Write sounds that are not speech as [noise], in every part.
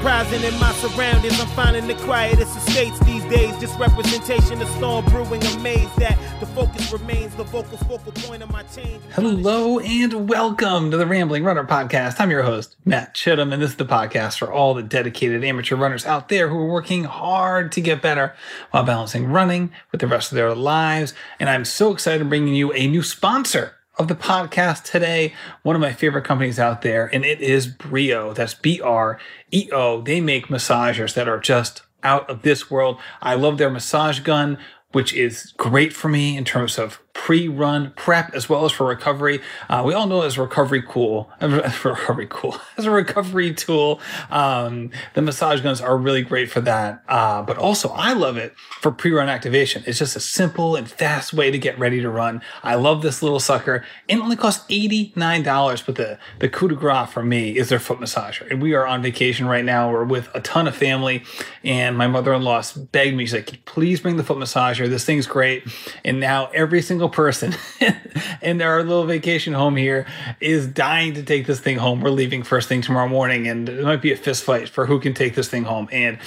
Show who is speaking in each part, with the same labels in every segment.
Speaker 1: Enterprising in my surroundings, I'm finding the quietest estates these days. Just representation of storm brewing, amazed that the focus remains the vocal focal point of my change.
Speaker 2: Hello and welcome to the Rambling Runner Podcast. I'm your host, Matt Chittum, and this is the podcast for all the dedicated amateur runners out there who are working hard to get better while balancing running with the rest of their lives. And I'm so excited to bringing you a new sponsor of the podcast today. One of my favorite companies out there, and it is Breo. That's B R E O. They make massagers that are just out of this world. I love their massage gun, which is great for me in terms of pre-run prep as well as for recovery. Uh, we all know as recovery cool, [laughs] recovery cool, [laughs] as a recovery tool, um, the massage guns are really great for that. Uh, but also I love it for pre-run activation. It's just a simple and fast way to get ready to run. I love this little sucker. It only costs $89, but the, the coup de grace for me is their foot massager. And we are on vacation right now. We're with a ton of family and my mother-in-law begged me, she's like, please bring the foot massager. This thing's great. And now every single person [laughs] in our little vacation home here is dying to take this thing home. We're leaving first thing tomorrow morning, and it might be a fist fight for who can take this thing home. And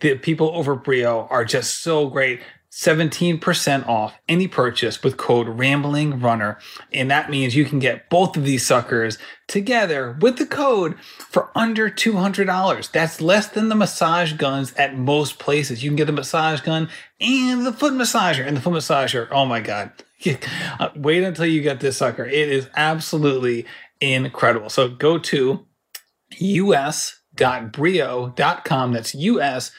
Speaker 2: the people over Breo are just so great. 17% off any purchase with code Rambling Runner. And that means you can get both of these suckers together with the code for under $200. That's less than the massage guns at most places. You can get the massage gun and the foot massager. And the foot massager, oh my God. Uh, wait until you get this sucker. It is absolutely incredible. So go to us.breo.com. That's us.breo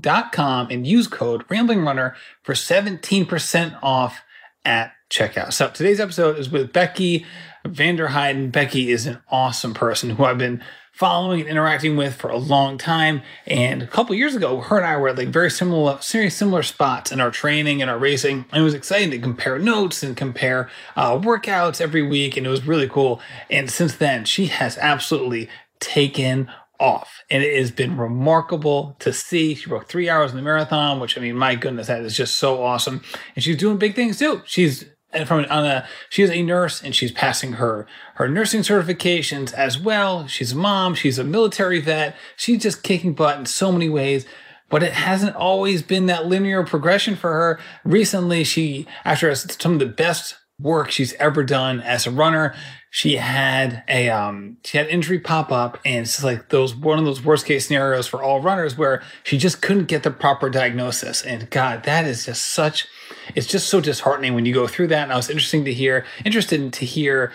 Speaker 2: dot com and use code Rambling Runner for 17% off at checkout. So today's episode is with Becky Vander Heiden. Becky is an awesome person who I've been following and interacting with for a long time. And a couple years ago, her and I were at like very similar, very similar spots in our training and our racing. And it was exciting to compare notes and compare uh, workouts every week. And it was really cool. And since then, she has absolutely taken off. And it has been remarkable to see. She broke three hours in the marathon, which I mean, my goodness, that is just so awesome. And she's doing big things too. She's and from on a she is a nurse and she's passing her her nursing certifications as well. She's a mom, she's a military vet. She's just kicking butt in so many ways. But it hasn't always been that linear progression for her. Recently, she, after some of the best work she's ever done as a runner, she had a um she had injury pop up and it's like those one of those worst case scenarios for all runners where she just couldn't get the proper diagnosis. And god that is just such it's just so disheartening when you go through that. And i was interesting to hear interested to hear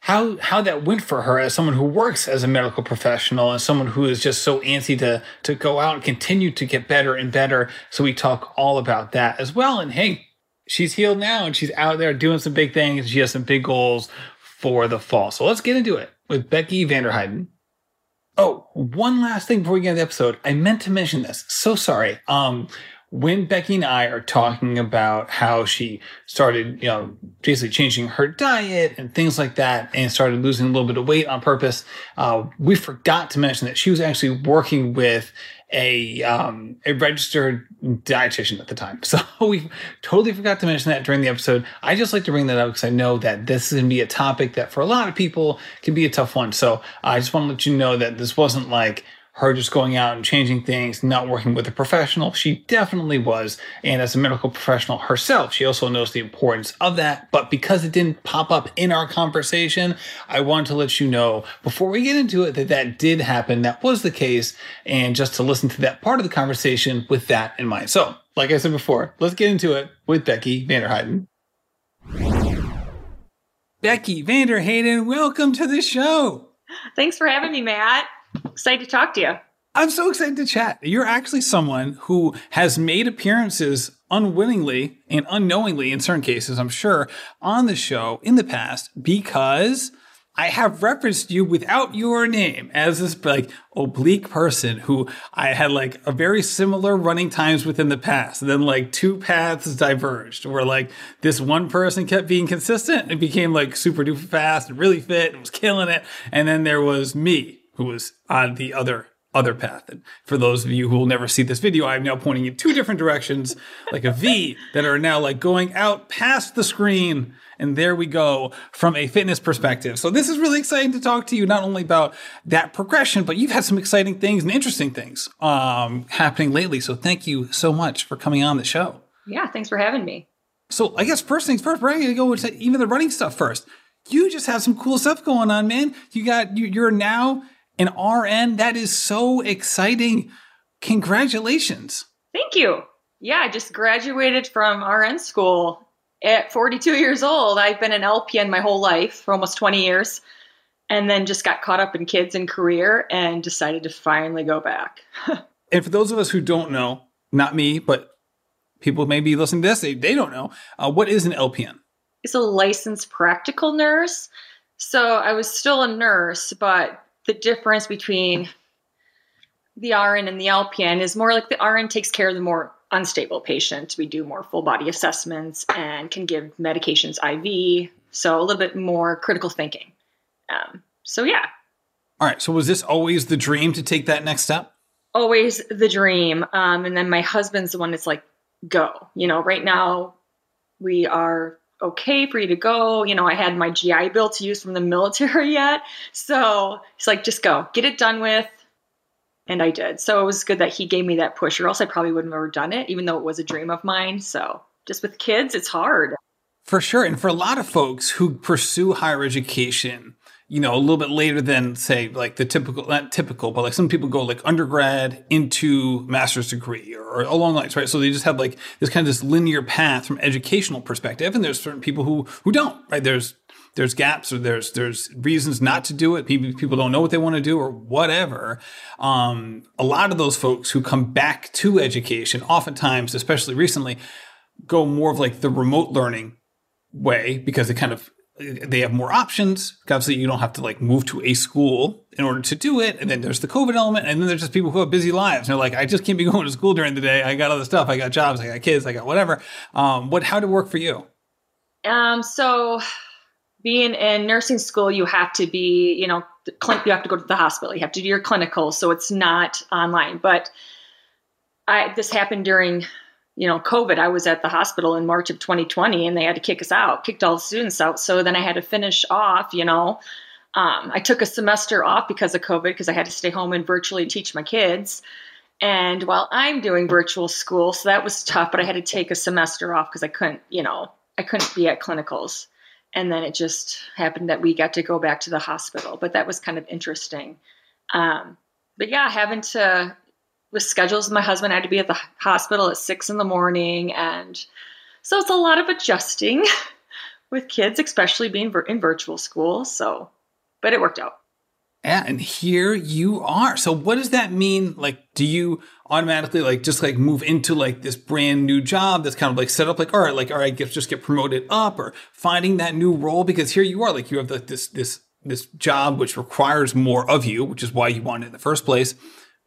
Speaker 2: how how that went for her as someone who works as a medical professional and someone who is just so antsy to to go out and continue to get better and better. So we talk all about that as well. And hey she's healed now and she's out there doing some big things. She has some big goals for the fall. So let's get into it with Becky Vander Heiden. Oh, one last thing before we get into the episode. I meant to mention this. So sorry. Um, when Becky and I are talking about how she started, you know, basically changing her diet and things like that and started losing a little bit of weight on purpose, uh, we forgot to mention that she was actually working with a um, a registered dietitian at the time. [laughs] So we totally forgot to mention that during the episode. I just like to bring that up because I know that this is going to be a topic that for a lot of people can be a tough one. So I just want to let you know that this wasn't like her just going out and changing things, not working with a professional. She definitely was. And as a medical professional herself, she also knows the importance of that. But because it didn't pop up in our conversation, I want to let you know before we get into it that that did happen. That was the case. And just to listen to that part of the conversation with that in mind. So, like I said before, let's get into it with Becky Vander Heiden. Becky Vander Heiden, welcome to the show.
Speaker 3: Thanks for having me, Matt excited to talk to you.
Speaker 2: I'm so excited to chat. You're actually someone who has made appearances unwillingly and unknowingly, in certain cases, I'm sure, on the show in the past because I have referenced you without your name as this like oblique person who I had like a very similar running times within the past. And then like two paths diverged where like this one person kept being consistent and became like super duper fast and really fit and was killing it. And then there was me who was on the other other path. And for those of you who will never see this video, I'm now pointing in two different directions, like a V, that are now like going out past the screen. And there we go from a fitness perspective. So this is really exciting to talk to you, not only about that progression, but you've had some exciting things and interesting things um, happening lately. So thank you so much for coming on the show.
Speaker 3: Yeah, thanks for having me.
Speaker 2: So I guess first things first, we're going to go into even the running stuff first. You just have some cool stuff going on, man. You got you, you're now an RN. That is so exciting. Congratulations.
Speaker 3: Thank you. Yeah, I just graduated from RN school at 42 years old. I've been an LPN my whole life for almost 20 years and then just got caught up in kids and career and decided to finally go back. [laughs]
Speaker 2: and for those of us who don't know, not me, but people maybe listening to this, they, they don't know, uh, what is an LPN?
Speaker 3: It's a licensed practical nurse. So I was still a nurse, but the difference between the RN and the LPN is more like the RN takes care of the more unstable patient. We do more full body assessments and can give medications IV. So a little bit more critical thinking. Um, so yeah.
Speaker 2: All right. So was this always the dream to take that next step?
Speaker 3: Always the dream. Um, and then my husband's the one that's like, go. You know, right now we are okay for you to go. You know, I had my GI Bill to use from the [laughs] military yet. So he's like, just go, get it done with. And I did. So it was good that he gave me that push, or else I probably wouldn't have ever done it, even though it was a dream of mine. So just with kids, it's hard.
Speaker 2: For sure. And for a lot of folks who pursue higher education, you know, a little bit later than say like the typical, not typical, but like some people go like undergrad into master's degree or, or along lines, right? So they just have like this kind of this linear path from educational perspective. And there's certain people who, who don't, right? There's, there's gaps or there's, there's reasons not to do it. People, people don't know what they want to do or whatever. Um, a lot of those folks who come back to education, oftentimes, especially recently, go more of like the remote learning way because it kind of they have more options. Obviously, you don't have to like move to a school in order to do it. And then there's the COVID element. And then there's just people who have busy lives. And they're like, I just can't be going to school during the day. I got other stuff. I got jobs. I got kids. I got whatever. Um, what, how did it work for you?
Speaker 3: Um, so being in nursing school, you have to be, you know, you have to go to the hospital. You have to do your clinical. So it's not online. But I, this happened during you know, COVID, I was at the hospital in March of 2020 and they had to kick us out, kicked all the students out. So then I had to finish off, you know. Um, I took a semester off because of COVID because I had to stay home and virtually teach my kids. And while I'm doing virtual school, so that was tough, but I had to take a semester off because I couldn't, you know, I couldn't be at clinicals. And then it just happened that we got to go back to the hospital, but that was kind of interesting. Um, but yeah, having to with schedules. My husband had to be at the hospital at six in the morning. And so it's a lot of adjusting [laughs] with kids, especially being in virtual school. So, but it worked out.
Speaker 2: And here you are. So what does that mean? Like, do you automatically like just like move into like this brand new job that's kind of like set up like, all right, like, all right, get, just get promoted up or finding that new role? Because here you are, like you have this, this, this job which requires more of you, which is why you want it in the first place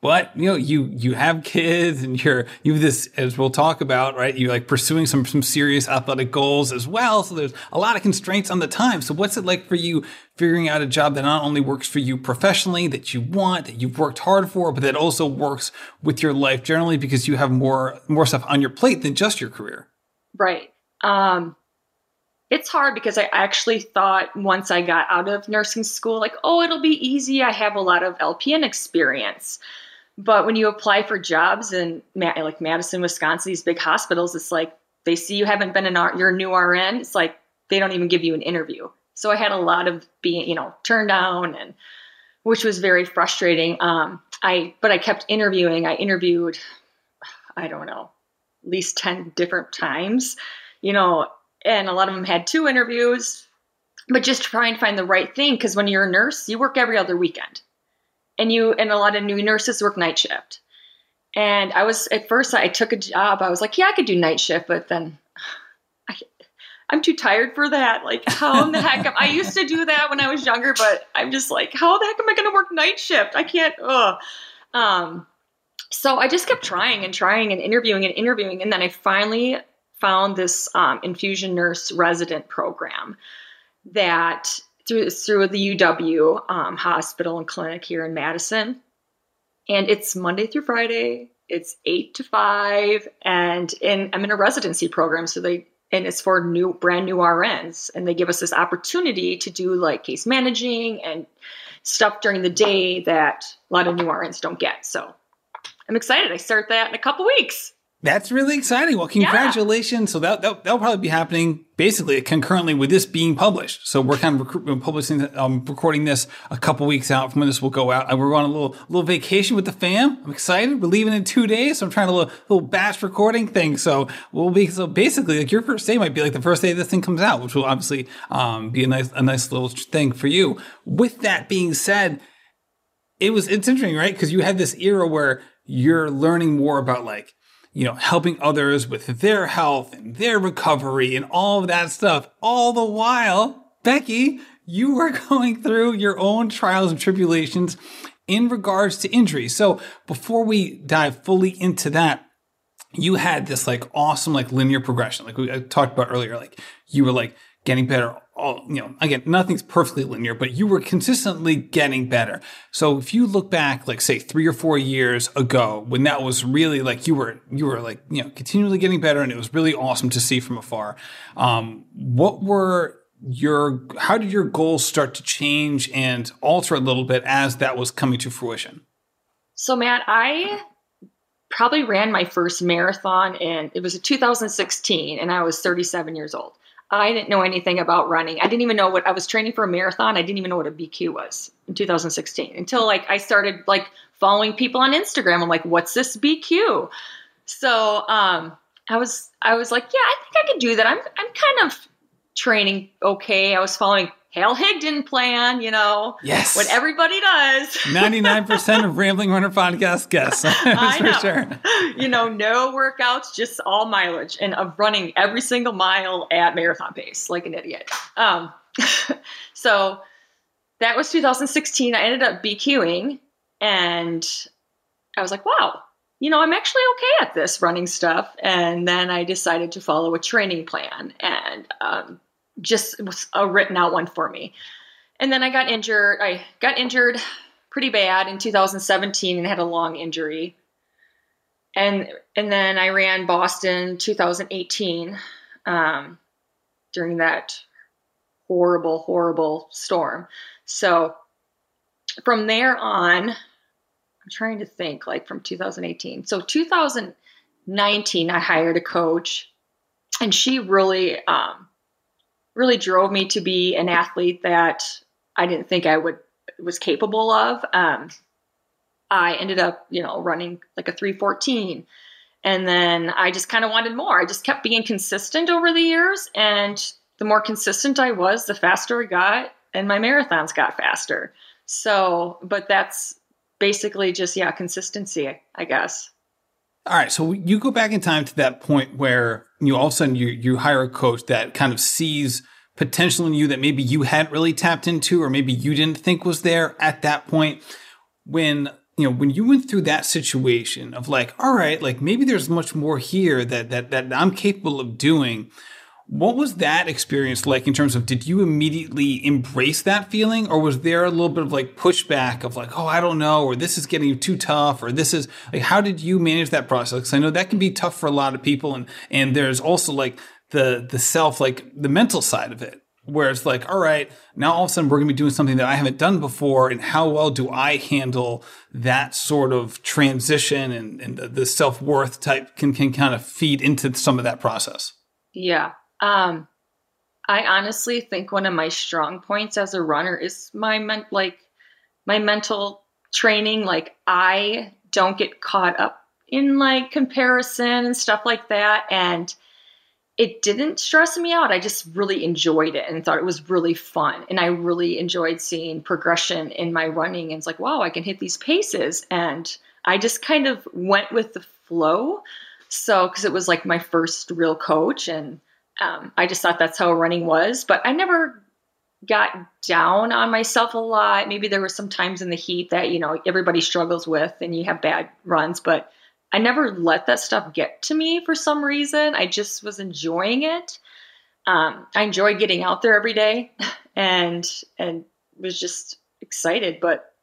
Speaker 2: but you know you you have kids and you're you have this as we'll talk about right? You're like pursuing some some serious athletic goals as well. So there's a lot of constraints on the time. So what's it like for you figuring out a job that not only works for you professionally that you want that you've worked hard for but that also works with your life generally because you have more more stuff on your plate than just your career?
Speaker 3: Right. Um it's hard because I actually thought once I got out of nursing school, like, oh, it'll be easy. I have a lot of LPN experience. But when you apply for jobs in like Madison, Wisconsin, these big hospitals, it's like they see you haven't been an R, new RN. It's like they don't even give you an interview. So I had a lot of being, you know, turned down, and which was very frustrating. Um, I but I kept interviewing. I interviewed, I don't know, at least ten different times, you know, and a lot of them had two interviews. But just try and find the right thing because when you're a nurse, you work every other weekend and you and a lot of new nurses work night shift. And I was at first I took a job. I was like, yeah, I could do night shift, but then [sighs] I, I'm too tired for that. Like, how in the heck? Am, I used to do that when I was younger, but I'm just like, how the heck am I going to work night shift? I can't. Ugh. Um, so I just kept trying and trying and interviewing and interviewing, and then I finally found this um, infusion nurse resident program that through through the UW um, hospital and clinic here in Madison. and it's Monday through Friday. It's eight to five, and in, I'm in a residency program, so they and it's for new brand new RNs, and they give us this opportunity to do like case managing and stuff during the day that a lot of new RNs don't get. So I'm excited. I start that in a couple weeks.
Speaker 2: That's really exciting. Well, congratulations. Yeah. So that, that, that'll probably be happening basically concurrently with this being published. So we're kind of rec- publishing, um, recording this a couple weeks out from when this will go out. And we're on a little, little vacation with the fam. I'm excited. We're leaving in two days. So I'm trying a little, little batch recording thing. So we'll be, so basically like your first day might be like the first day this thing comes out, which will obviously, um, be a nice, a nice little thing for you. With that being said, it was, it's interesting, right? Cause you had this era where you're learning more about like, you know, helping others with their health and their recovery and all of that stuff. All the while, Becky, you [laughs] were going through your own trials and tribulations in regards to injuries. So before we dive fully into that, you had this like awesome, like linear progression, like we talked about earlier. Like you were like getting better all, you know, again, nothing's perfectly linear, but you were consistently getting better. So if you look back, like say three or four years ago, when that was really like you were, you were like, you know, continually getting better and it was really awesome to see from afar. Um, what were your, how did your goals start to change and alter a little bit as that was coming to fruition?
Speaker 3: So Matt, I probably ran my first marathon in, it was 2016 and I was 37 years old. I didn't know anything about running. I didn't even know what I was training for a marathon. I didn't even know what a BQ was in 2016 until like I started like following people on Instagram. I'm like, what's this BQ? So um, I was I was like, yeah, I think I could do that. I'm I'm kind of training okay. I was following Hal Higdon plan, you know.
Speaker 2: Yes.
Speaker 3: What everybody does. [laughs]
Speaker 2: 99% of Rambling Runner podcast guests. [laughs] I know.
Speaker 3: Sure. You know, no workouts, just all mileage and of running every single mile at marathon pace like an idiot. Um, [laughs] so that was 2016. I ended up BQing and I was like, wow, you know, I'm actually okay at this running stuff. And then I decided to follow a training plan and um, just was a written out one for me. And then I got injured. I got injured pretty bad in 2017 and had a long injury. And and then I ran Boston 2018 um, during that horrible, horrible storm. So from there on, I'm trying to think like from 2018. So 2019, I hired a coach, and she really um, really drove me to be an athlete that I didn't think I would was capable of. Um, I ended up, you know, running like a 314. And then I just kind of wanted more. I just kept being consistent over the years. And the more consistent I was, the faster I got, and my marathons got faster. So, but that's basically just, yeah, consistency, I guess.
Speaker 2: All right. So you go back in time to that point where you all of a sudden you, you hire a coach that kind of sees potential in you that maybe you hadn't really tapped into or maybe you didn't think was there at that point when you know when you went through that situation of like all right like maybe there's much more here that that that I'm capable of doing what was that experience like in terms of did you immediately embrace that feeling or was there a little bit of like pushback of like oh i don't know or this is getting too tough or this is like how did you manage that process? Because i know that can be tough for a lot of people and and there's also like the the self like the mental side of it where it's like all right now all of a sudden we're going to be doing something that i haven't done before and how well do i handle that sort of transition and, and the, the self-worth type can, can kind of feed into some of that process?
Speaker 3: Yeah um i honestly think one of my strong points as a runner is my men- like my mental training like i don't get caught up in like comparison and stuff like that and it didn't stress me out. I just really enjoyed it and thought it was really fun. And I really enjoyed seeing progression in my running. And it's like, wow, I can hit these paces. And I just kind of went with the flow. So, because it was like my first real coach. And um, I just thought that's how running was. But I never got down on myself a lot. Maybe there were some times in the heat that, you know, everybody struggles with and you have bad runs. But I never let that stuff get to me for some reason. I just was enjoying it. Um, I enjoyed getting out there every day [laughs] and and was just excited, but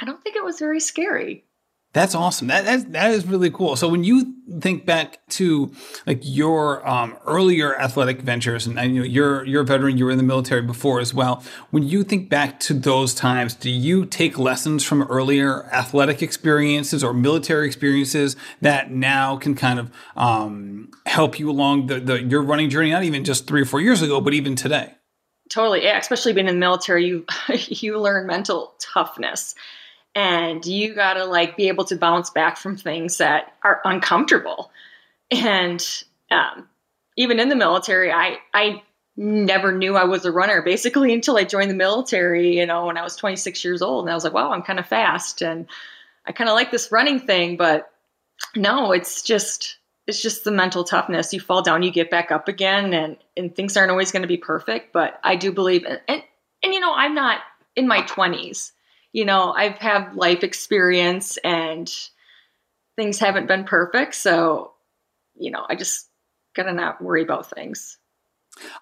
Speaker 3: I don't think it was very scary.
Speaker 2: That's awesome. That, that that is really cool. So when you think back to like your um, earlier athletic ventures, and I know you're you're a veteran, you were in the military before as well. When you think back to those times, do you take lessons from earlier athletic experiences or military experiences that now can kind of um, help you along the, the your running journey? Not even just three or four years ago, but even today.
Speaker 3: Totally, yeah. Especially being in the military, you [laughs] you learn mental toughness and you got to like be able to bounce back from things that are uncomfortable. And um, even in the military i i never knew i was a runner basically [laughs] until i joined the military you know when i was 26 years old and i was like wow i'm kind of fast and i kind of like this running thing but no it's just it's just the mental toughness. You fall down you get back up again and and things aren't always going to be perfect but i do believe and, and and you know i'm not in my 20s you know, I've had life experience and things haven't been perfect. So, you know, I just gotta not worry about things.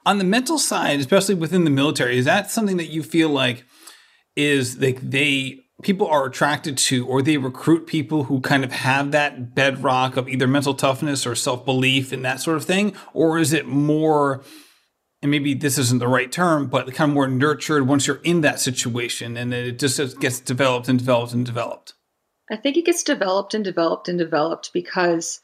Speaker 2: On the mental side, especially within the military, is that something that you feel like is like they people are attracted to or they recruit people who kind of have that bedrock of either mental toughness or self-belief and that sort of thing or is it more and maybe this isn't the right term, but kind of more nurtured once you're in that situation and it just gets developed and developed and developed?
Speaker 3: I think it gets developed and developed and developed because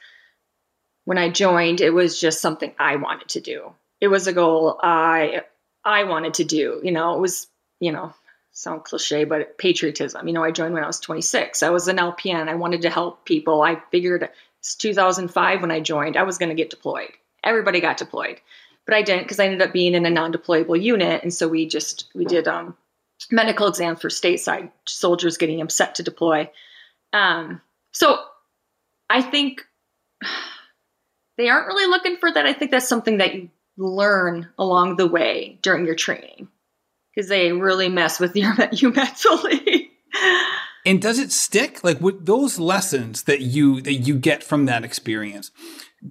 Speaker 3: when I joined, it was just something I wanted to do. It was a goal I I wanted to do. You know, it was, you know, sound cliche, but patriotism. You know, I joined when I was 26. I was an LPN. I wanted to help people. I figured it's 2005 when I joined, I was going to get deployed. Everybody got deployed but I didn't because I ended up being in a non-deployable unit, and so we just we did um, medical exams for stateside soldiers getting them set to deploy. Um, so I think [sighs] they aren't really looking for that. I think that's something that you learn along the way during your training because they really mess with your [laughs] you mentally.
Speaker 2: and does it stick? Like with those lessons that you that you get from that experience?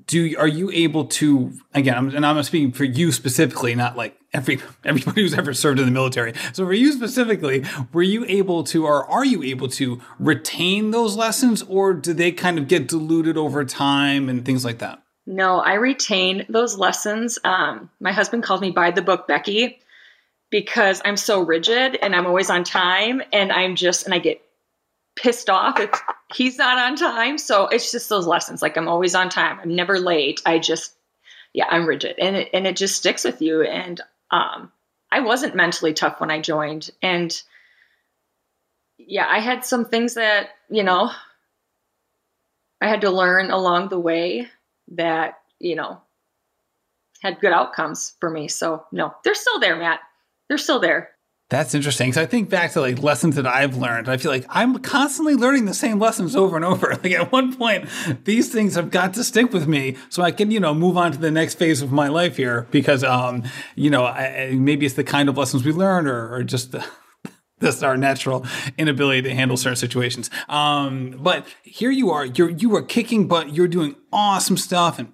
Speaker 2: Do are you able to again and i'm speaking for you specifically not like every [laughs] everybody who's ever served in the military. So for you specifically were you able to or are you able to retain those lessons or do they kind of get diluted over time and things like that?
Speaker 3: No i retain those lessons. Um, my husband calls me by the book becky because i'm so rigid and i'm always on time and i'm just and i get pissed off if he's not on time. So it's just those lessons. Like I'm always on time. I'm never late. I just, yeah, I'm rigid, and it, and it just sticks with you. And um, I wasn't mentally tough when I joined, and yeah, I had some things that you know I had to learn along the way that you know had good outcomes for me. So no, they're still there, Matt. They're still there.
Speaker 2: That's interesting. So I think back to like lessons that I've learned. I feel like I'm constantly learning the same lessons over and over. [laughs] Like at one point, these things have got to stick with me so I can, you know, move on to the next phase of my life here because, um, you know, I, maybe it's the kind of lessons we learn or, or just the, [laughs] that's our natural inability to handle certain situations. Um, but here you are, you're, you are kicking butt. You're doing awesome stuff and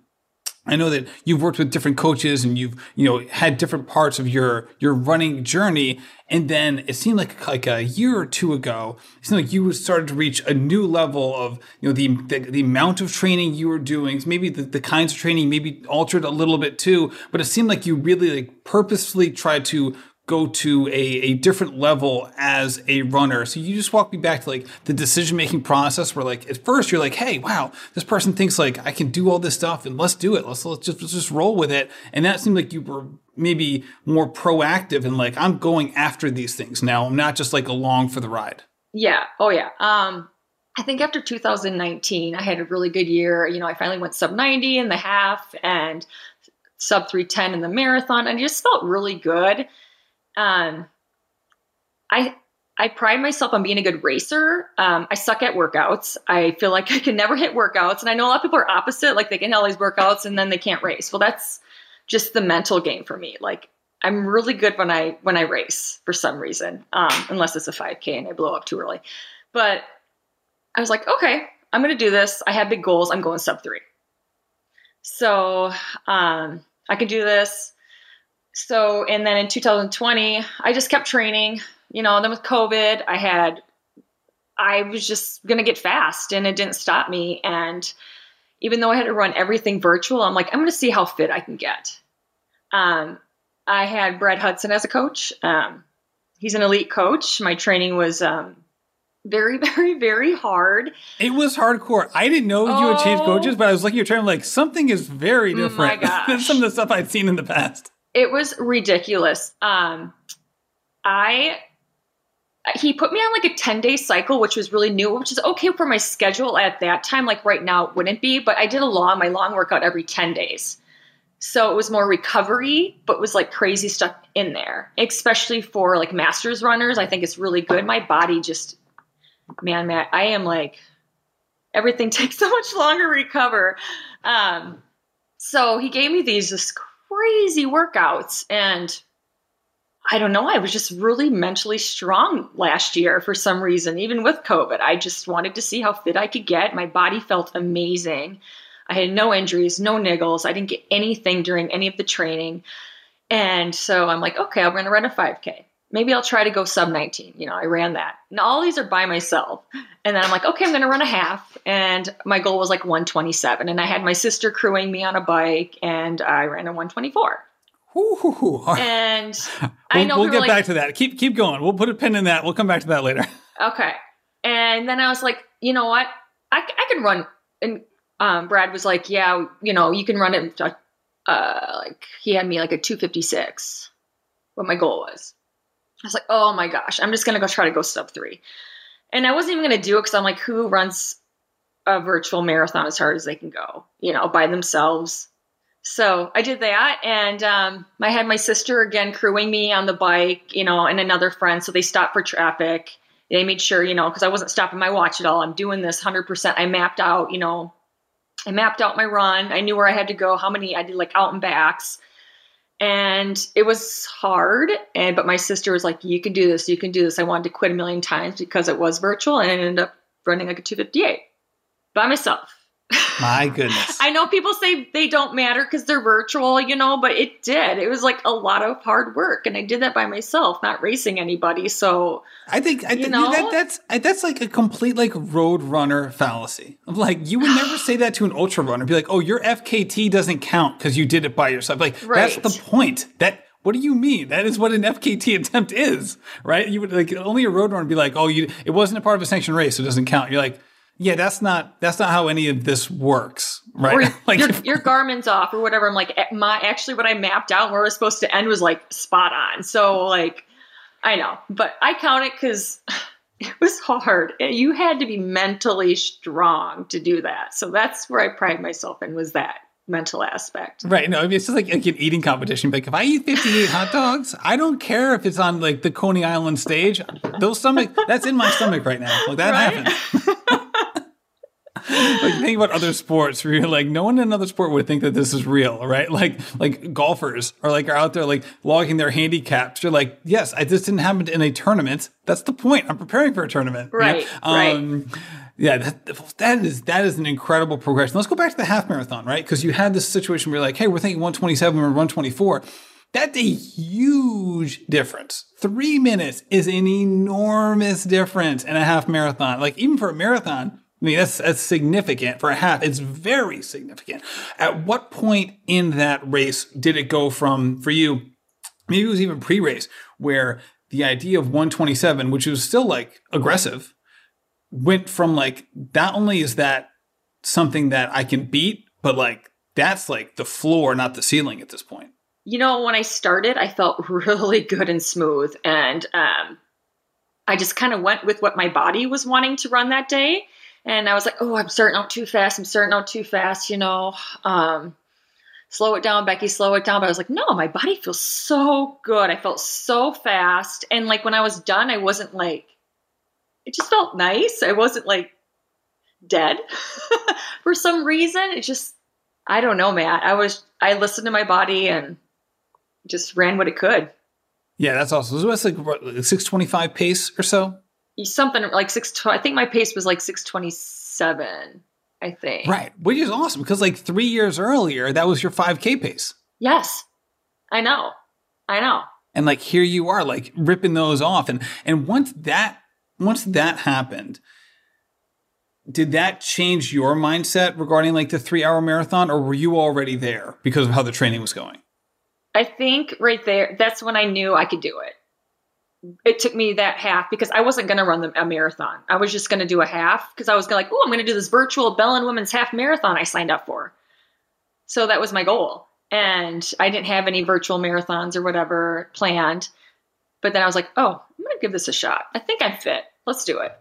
Speaker 2: I know that you've worked with different coaches and you've, you know, had different parts of your your running journey. And then it seemed like like a year or two ago, it seemed like you started to reach a new level of, you know, the the, the amount of training you were doing. Maybe the, the kinds of training maybe altered a little bit too, but it seemed like you really like purposefully tried to go to a, a different level as a runner. So you just walk me back to like the decision making process where like at first you're like, hey, wow, this person thinks like I can do all this stuff and let's do it. Let's let's just let's just roll with it. And that seemed like you were maybe more proactive and like I'm going after these things now. I'm not just like along for the ride.
Speaker 3: Yeah. Oh yeah. Um I think after 2019, I had a really good year. You know, I finally went sub 90 in the half and sub 310 in the marathon and I just felt really good um, I I pride myself on being a good racer. Um, I suck at workouts. I feel like [laughs] I can never hit workouts, and I know a lot of people are opposite. Like they can all these workouts and then they can't race. Well, that's just the mental game for me. Like I'm really good when I when I race for some reason, um, unless it's a 5K and I blow up too early. But I was like, okay, I'm going to do this. I have big goals. I'm going sub three. So um, I can do this so, and then in 2020, I just kept training. You know, then with COVID, I had I was just going to get fast and it didn't stop me. And even though I had to run everything virtual, I'm like, I'm going to see how fit I can get. Um, I had Brad Hudson as a coach. Um, he's an elite coach. My training was um, very, [laughs] very, very hard.
Speaker 2: It was hardcore. I didn't know oh, you had changed coaches, but I was looking at your training like something is very different [laughs] than some of the stuff I'd seen in the past.
Speaker 3: It was ridiculous. Um, I he put me on like a 10 day cycle, which was really new, which is okay for my schedule at that time. Like right now, it wouldn't be, but I did a long, my long workout every 10 days. So it was more recovery, but was like crazy stuff in there, especially for like masters runners. I think it's really good. My body just, man, man, I am like, everything [laughs] takes so much longer to recover. Um, so he gave me these just crazy workouts and I don't know. I was just really mentally strong last year for some reason, even with COVID. I just wanted to see how fit I could get. My body felt amazing. I had no injuries, no niggles. I didn't get anything during any of the training. And so I'm like, okay, I'm going to run a 5K. Maybe I'll try to go sub 19. You know, I ran that. And all these are by myself. And then I'm like, okay, I'm going to run a half. And my goal was like 127. And I had my sister crewing me on a bike and I ran a 124.
Speaker 2: Ooh.
Speaker 3: And [laughs]
Speaker 2: we'll, I know we'll get like, back to that. Keep keep going. We'll put a pin in that. We'll come back to that later. [laughs]
Speaker 3: Okay. And then I was like, you know what? I, I can run. And um, Brad was like, yeah, you know, you can run it. Uh, like he had me like a 256. What my goal was. I was like, oh my gosh, I'm just gonna go try to go sub three. And I wasn't even gonna do it because I'm like, who runs a virtual marathon as hard as they can go? You know, by themselves so I did that, and um, I had my sister again crewing me on the bike, you know, and another friend. So they stopped for traffic. They made sure, you know, because I wasn't stopping my watch at all. I'm doing this 100%. I mapped out, you know, I mapped out my run. I knew where I had to go, how many I did, like out and backs, and it was hard. And but my sister was like, "You can do this. You can do this." I wanted to quit a million times because it was virtual, and I ended up running like a 258 by myself.
Speaker 2: My goodness.
Speaker 3: I know people say they don't matter because they're virtual, you know, but it did. It was like a lot of hard work, and I did that by myself, not racing anybody. So
Speaker 2: I think I think that, that's that's like a complete like road runner fallacy. Like you would never [sighs] say that to an ultra runner. Be like, oh, your FKT doesn't count because you did it by yourself. Like right. that's the point. That what do you mean? That is what an FKT attempt is, right? You would like only a road runner would be like, oh, you it wasn't a part of a sanctioned race, so it doesn't count. You're like yeah, that's not that's not how any of this works, right? [laughs]
Speaker 3: like your, your Garmin's off or whatever. I'm like, eh, my actually what I mapped out where it was supposed to end was like spot on. So like, I know, but I count it because [laughs] it was hard. You had to be mentally strong to do that. So that's where I pride myself in was that mental aspect.
Speaker 2: Right. No, I mean, it's just like, like an eating competition. Like if I eat 58 hot dogs, I don't care if it's on like the Coney Island stage. Those stomach, that's in my stomach right now. Like that right? happens. [laughs] like think about other sports where you're like no one in another sport would think that this is real right? [laughs] Like like golfers are like are out there like logging their handicaps. You're like yes I, this didn't happen in a tournament. That's the point. I'm preparing for a tournament.
Speaker 3: Right, um,
Speaker 2: right. yeah that, that is that is an incredible progression. Let's go back to the half marathon right? Because you had this situation where you're like hey we're thinking 127 or 124 that's a huge difference. Three minutes is an enormous difference in a half marathon. Like even for a marathon, I mean, that's, that's significant for a half. It's very significant. At what point in that race did it go from, for you, maybe it was even pre race, where the idea of 127, which was still like aggressive, went from like, not only is that something that I can beat, but like, that's like the floor, not the ceiling at this point.
Speaker 3: You know, when I started, I felt [laughs] really good and smooth. And um, I just kind of went with what my body was wanting to run that day and I was like, oh, I'm starting out too fast. I'm starting out too fast, you know. Um, slow it down, Becky, slow it down. But I was like, no, my body feels so good. I felt so fast. And like when I was done, I wasn't like, it just felt nice. I wasn't like dead [laughs] for some reason. It just, I don't know, Matt. I was, I listened to my body and just ran what it could.
Speaker 2: Yeah, that's awesome. So it's like what, 625 pace or so?
Speaker 3: Something like six. I think my pace was like six twenty seven. I think.
Speaker 2: Right, which is awesome because like three years earlier, that was your five k pace.
Speaker 3: Yes, I know, I know.
Speaker 2: And like here you are, like ripping those off, and and once that once that happened, did that change your mindset regarding like the three hour marathon, or were you already there because of how the training was going?
Speaker 3: I think right there, that's when I knew I could do it. It took me that half because I wasn't going to run the, a marathon. I was just going to do a half because I was like, oh, I'm going to do this virtual Bellin Women's Half Marathon I signed up for. So that was my goal. And I didn't have any virtual marathons or whatever planned. But then I was like, oh, I'm going to give this a shot. I think I'm fit. Let's do it.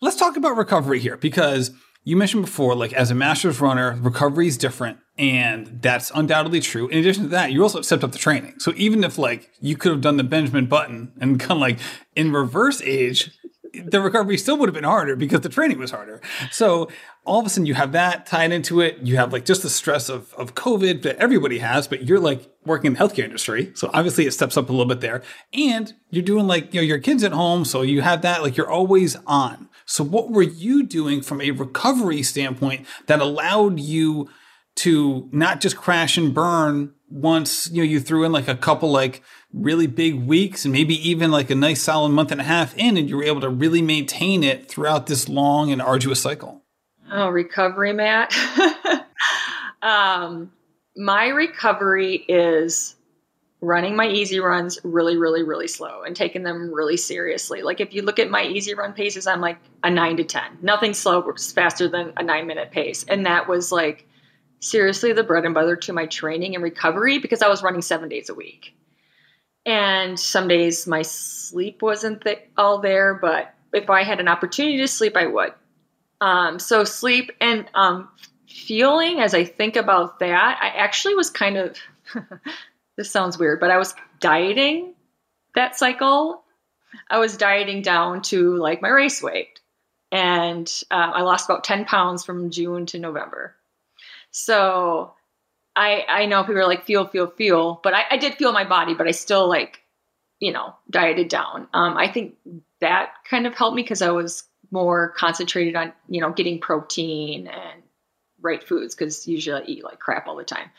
Speaker 2: Let's talk about recovery here because you mentioned before, like as a master's runner, recovery is different. And that's undoubtedly true. In addition to that, you also stepped up the training. So even if like you could have done the Benjamin Button and [laughs] kind of like in reverse age, the recovery still would have been harder because the training was harder. So all of a sudden you have that tied into it. You have like just the stress of, of COVID that everybody has, but you're like working in the healthcare industry. So obviously it steps up a little bit there. And you're doing like, you know, your kids at home. So you have that, like you're always on. So what were you doing from a recovery standpoint that allowed you to not just crash and burn once, you know, you threw in like a couple like really big weeks and maybe even like a nice solid month and a half in and you were able to really maintain it throughout this long and arduous cycle?
Speaker 3: Oh, recovery, Matt. [laughs] um, my recovery is running my easy runs really, really, really slow and taking them really seriously. Like if you look at my easy run paces, I'm like a nine to 10. Nothing slow, faster than a nine minute pace. And that was like seriously the bread and butter to my training and recovery because I was running seven days a week. And some days my sleep wasn't th- all there, but if I had an opportunity to sleep, I would. Um, so sleep and um, feeling, as I think about that, I actually was kind of, [laughs] this sounds weird, but I was dieting that cycle. I was dieting down to like my race weight. And uh, I lost about 10 pounds from June to November. So I I know people are like feel, feel, feel, but I, I did feel my body, but I still like, you know, dieted down. Um, I think that kind of helped me because I was more concentrated on you know getting protein and right foods because usually I eat like crap all the time.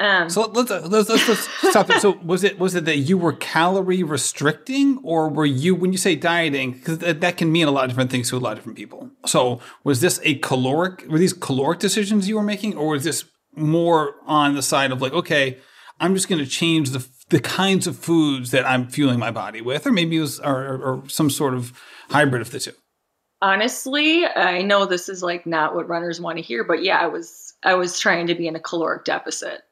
Speaker 2: Um, so let's, let's let's, let's stop there. So was it was it that you were calorie restricting, or were you when you say dieting? Because that, that can mean a lot of different things to a lot of different people. So was this a caloric? Were these caloric decisions you were making, or was this more on the side of like, okay, I'm just going to change the the kinds of foods that I'm fueling my body with, or maybe it was or, or some sort of hybrid of the two
Speaker 3: honestly i know this is like not what runners want to hear but yeah i was i was trying to be in a caloric deficit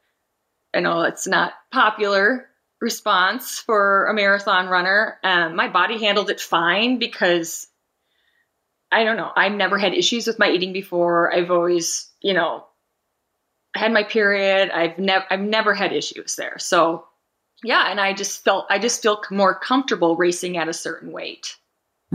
Speaker 3: i know it's not popular response for a marathon runner. Um, my body handled it fine because i don't know i've never had issues with my eating before. I've always you know had my period. I've never i've never had issues there. So yeah and i just felt i just feel more comfortable racing at a certain weight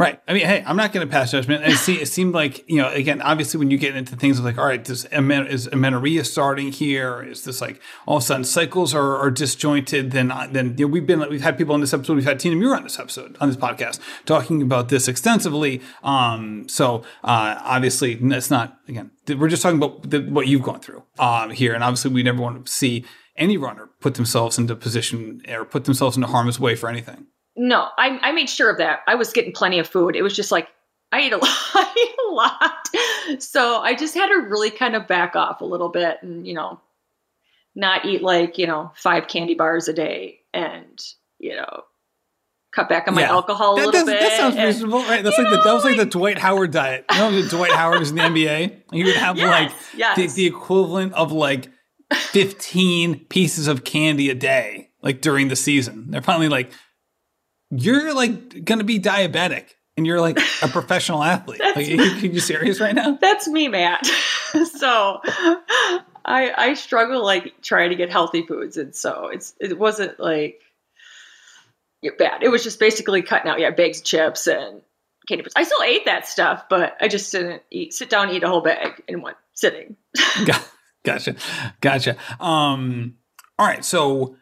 Speaker 2: Right. I mean, hey, I'm not going to pass judgment. It, see, it seemed like, you know, again, obviously when you get into things like, all right, amen- is amenorrhea starting here? Is this like all of a sudden cycles are, are disjointed? Then, then you know, we've been, we've had people on this episode. We've had Tina Muir on this episode, on this podcast, talking about this extensively. Um, so, uh, obviously it's not, again, we're just talking about the, what you've gone through, um, here. And obviously we never want to see any runner put themselves into position or put themselves into harm's way for anything.
Speaker 3: No, I, I made sure of that. I was getting plenty of food. It was just like I ate a [laughs] lot. I ate a lot. So I just had to really kind of back off a little bit and, you know, not eat like, you know, five candy bars a day and, you know, cut back on my yeah. alcohol a that, little bit.
Speaker 2: That sounds and, reasonable, right? That's like know, the, that was like, like, the Dwight Howard diet. You know, Dwight Howard is in the [laughs] NBA. He would have yes, like yes. The, the equivalent of like 15 pieces of candy a day, like during the season. They're finally like, you're like going to be diabetic and you're like a [laughs] professional athlete. like, are, you, are you serious right now?
Speaker 3: That's me, Matt. [laughs] so I I struggle like trying to get healthy foods, and so it's it wasn't like bad. It was just basically cutting out yeah bags, of chips, and candy bars. I still ate that stuff, but I just didn't eat sit down eat a whole bag in one sitting.
Speaker 2: gotcha, gotcha. Um, all right, so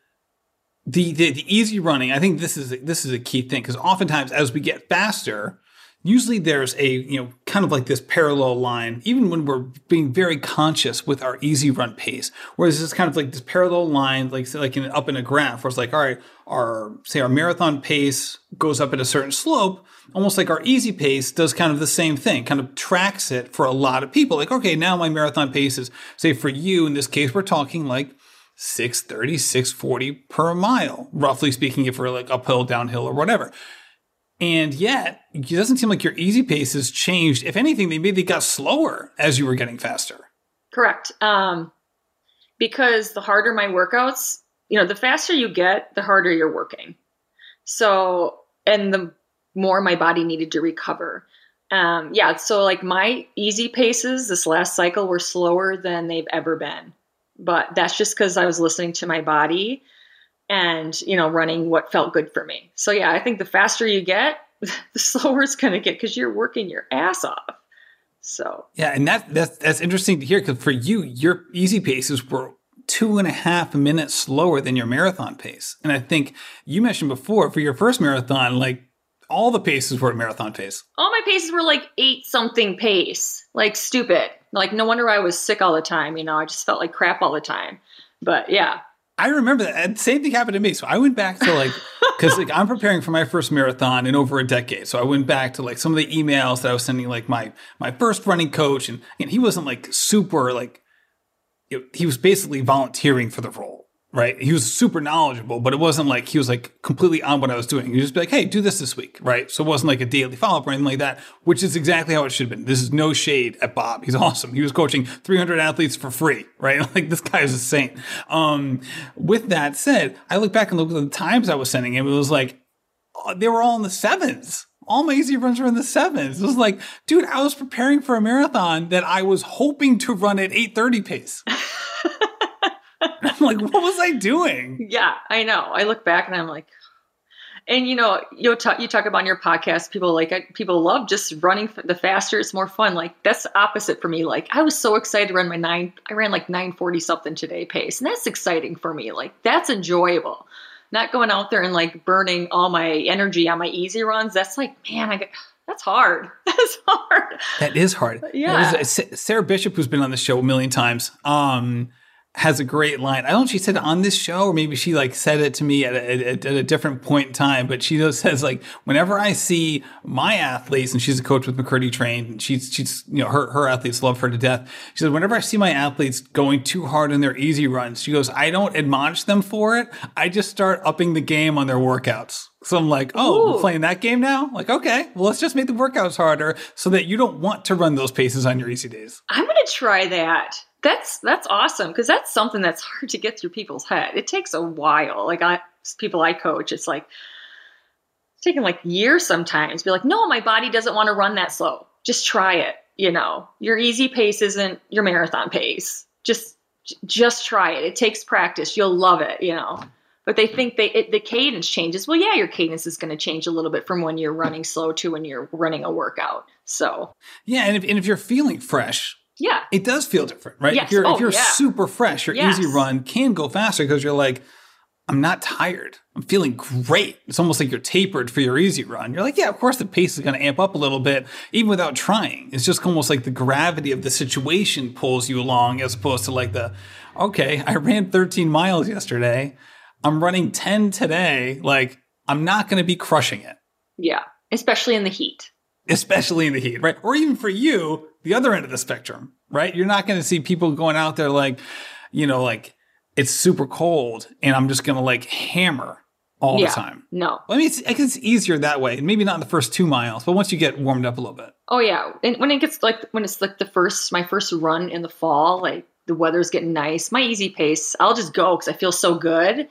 Speaker 2: the, the, the easy running, I think this is this is a key thing because oftentimes as we get faster, usually there's a you know kind of like this parallel line even when we're being very conscious with our easy run pace whereas it's kind of like this parallel line like like in, up in a graph where it's like all right our say our marathon pace goes up at a certain slope almost like our easy pace does kind of the same thing kind of tracks it for a lot of people. Like okay now my marathon pace is say for you in this case we're talking like 630 640 per mile roughly speaking if we're like uphill downhill or whatever and yet, it doesn't seem like your easy pace has changed. If anything, they maybe got slower as you were getting faster.
Speaker 3: Correct. Um, because the harder my workouts, you know, the faster you get, the harder you're working. So, and the more my body needed to recover. Um, yeah, so like my easy paces this last cycle were slower than they've ever been. But that's just because I was listening to my body and you know running what felt good for me. So yeah i think the faster you get [laughs] the slower it's going to get because you're working your ass off. So.
Speaker 2: Yeah and that that's that's interesting to hear because for you your easy paces were two and a half minutes slower than your marathon pace. And i think you mentioned before for your first marathon like all the paces were at marathon pace.
Speaker 3: All my paces were like eight something pace like stupid like no wonder i was sick all the time you know i just felt like crap all the time but yeah
Speaker 2: I remember that. And Same thing happened to me. So I went back to like, [laughs] because like I'm preparing for my first marathon in over a decade. So I went back to like some of the emails that I was sending like my my first running coach, and and he wasn't like super like, he was basically volunteering for the role right? He was super knowledgeable, but it wasn't like he was like completely on what I was doing. He just be like, hey, do this this week, right? So it wasn't like a daily follow up or anything like that, which is exactly how it should have been. This is no shade at Bob. He's [laughs] awesome. He was coaching 300 athletes for free, right? [laughs] Like this guy is a saint. Um, with that said, I look back and look at the times I was sending him. It was like, uh, they were all in the sevens all my easy runs were in the sevens. It was like, dude, I was preparing for a marathon that I was hoping to run at 830 pace. [laughs] [laughs] I'm like, what was I doing?
Speaker 3: Yeah, I know. I look back and I'm like, and you know, you talk you talk about on your podcast, people like people love just running the faster. It's more fun. Like that's opposite for me. Like I was so excited to run my nine. I ran like nine forty something today pace, and that's exciting for me. Like that's enjoyable. Not going out there and like burning all my energy on my easy runs. That's like, man, I get that's hard. [laughs] That's hard.
Speaker 2: That is hard.
Speaker 3: Yeah.
Speaker 2: Sarah Bishop, who's been on the show a million times, um, has a great line. I don't know if she said it on this show or maybe she like said it to me at a, at a different point in time, but she just [laughs] says like whenever I see my athletes, and she's a coach with McKirdy trained, and she's she's you know her her athletes love her to death. She says whenever I see my athletes going too hard in their easy runs, she goes, I don't admonish them for it. I just start upping the game on their workouts. So I'm like, oh, we're playing that game now? Like, okay, well, let's just make the workouts harder so that you don't want to run those paces on your easy days.
Speaker 3: I'm going to try that. That's that's awesome because that's something that's hard to get through people's head. It takes a while. Like I people I coach, it's like it's taking like years sometimes. Be like, no, my body doesn't want to run that slow. Just try it. You know, your easy pace isn't your marathon pace. Just just try it. It takes practice. You'll love it. You know. But they think they it, the cadence changes. Well, yeah, your cadence is going to change a little bit from when you're running slow to when you're running a workout. So
Speaker 2: yeah, and if, and if you're feeling fresh,
Speaker 3: yeah.
Speaker 2: It does feel different, right?
Speaker 3: Yes.
Speaker 2: If you're,
Speaker 3: oh,
Speaker 2: if you're
Speaker 3: yeah.
Speaker 2: super fresh, your
Speaker 3: yes.
Speaker 2: easy run can go faster because you're like, I'm not tired. I'm feeling great. It's almost like you're tapered for your easy run. You're like, yeah, of course the pace is going to amp up a little bit, even without trying. It's just almost like the gravity of the situation pulls you along as opposed to like the, okay, I ran 13 miles yesterday. I'm running 10 today. Like, I'm not going to be crushing it.
Speaker 3: Yeah. Especially in the heat.
Speaker 2: Especially in the heat, right? Or even for you, the other end of the spectrum, right? You're not going to see people going out there like, you know, like it's super cold and I'm just going to like hammer all
Speaker 3: yeah.
Speaker 2: the time.
Speaker 3: No.
Speaker 2: I mean, it's, I guess it's easier that way. Maybe not in the first two miles, but once you get warmed up a little bit.
Speaker 3: Oh yeah, and when it gets like when it's like the first my first run in the fall, like the weather's getting nice, my easy pace, I'll just go because I feel so good.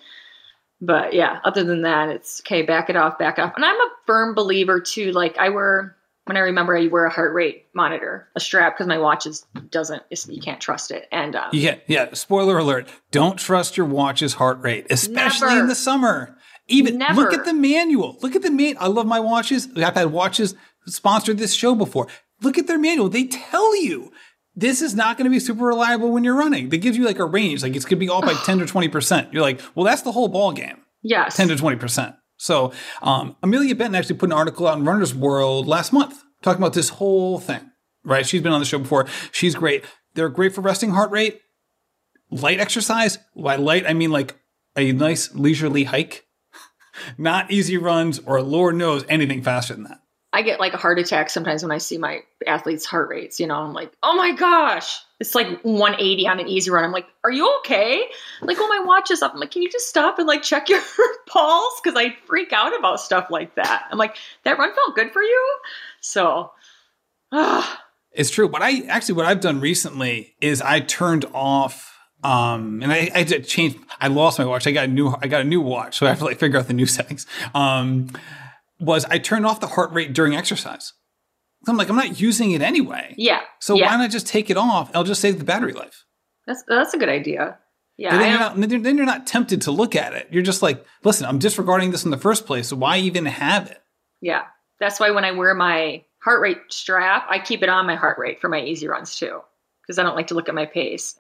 Speaker 3: But yeah, other than that, it's okay. Back it off, back off. And I'm a firm believer too. Like I wear when I remember I wear a heart rate monitor, a strap, because my watch is doesn't you can't trust it. And um,
Speaker 2: yeah, yeah. Spoiler alert: don't trust your watch's heart rate, especially
Speaker 3: Never.
Speaker 2: in the summer. Even
Speaker 3: Never.
Speaker 2: look at the manual. Look at the man. I love my watches. I've had watches sponsored this show before. Look at their manual. They tell you this is not going to be super reliable when you're running. They give you like a range, like it's going to be off by [sighs] ten to twenty percent. You're like, well, that's the whole ball game.
Speaker 3: yes,
Speaker 2: Ten to twenty percent. So um, Amelia Benton actually put an article out in Runner's World last month talking about this whole thing, right? She's been on the show before. She's great. They're great for resting heart rate, light exercise. By light, I mean like a nice leisurely hike, [laughs] not easy runs or Lord knows anything faster than that.
Speaker 3: I get like a heart attack sometimes when I see my athletes' heart rates. You know, I'm like, oh my gosh, it's like 180 on an easy run. I'm like, are you okay? Like, oh, my watch is up. I'm like, can you just stop and like check your [laughs] pulse? Because I freak out about stuff like that. I'm like, that run felt good for you. So,
Speaker 2: it's true. But I actually, what I've done recently is I turned off. Um, and I, I had to change. I lost my watch. I got a new. I got a new watch, so I have to like figure out the new [laughs] settings. Um, was I turned off the heart rate during exercise. I'm like, I'm not using it anyway.
Speaker 3: Yeah.
Speaker 2: So
Speaker 3: yeah.
Speaker 2: why not just take it off? I'll just save the battery life.
Speaker 3: That's that's a good idea. Yeah.
Speaker 2: Then you're, not, then you're not tempted to look at it. You're just like, listen, I'm disregarding this in the first place. So why even have it?
Speaker 3: Yeah. That's why when I wear my heart rate strap, I keep it on my heart rate for my easy runs too, because I don't like to look at my pace.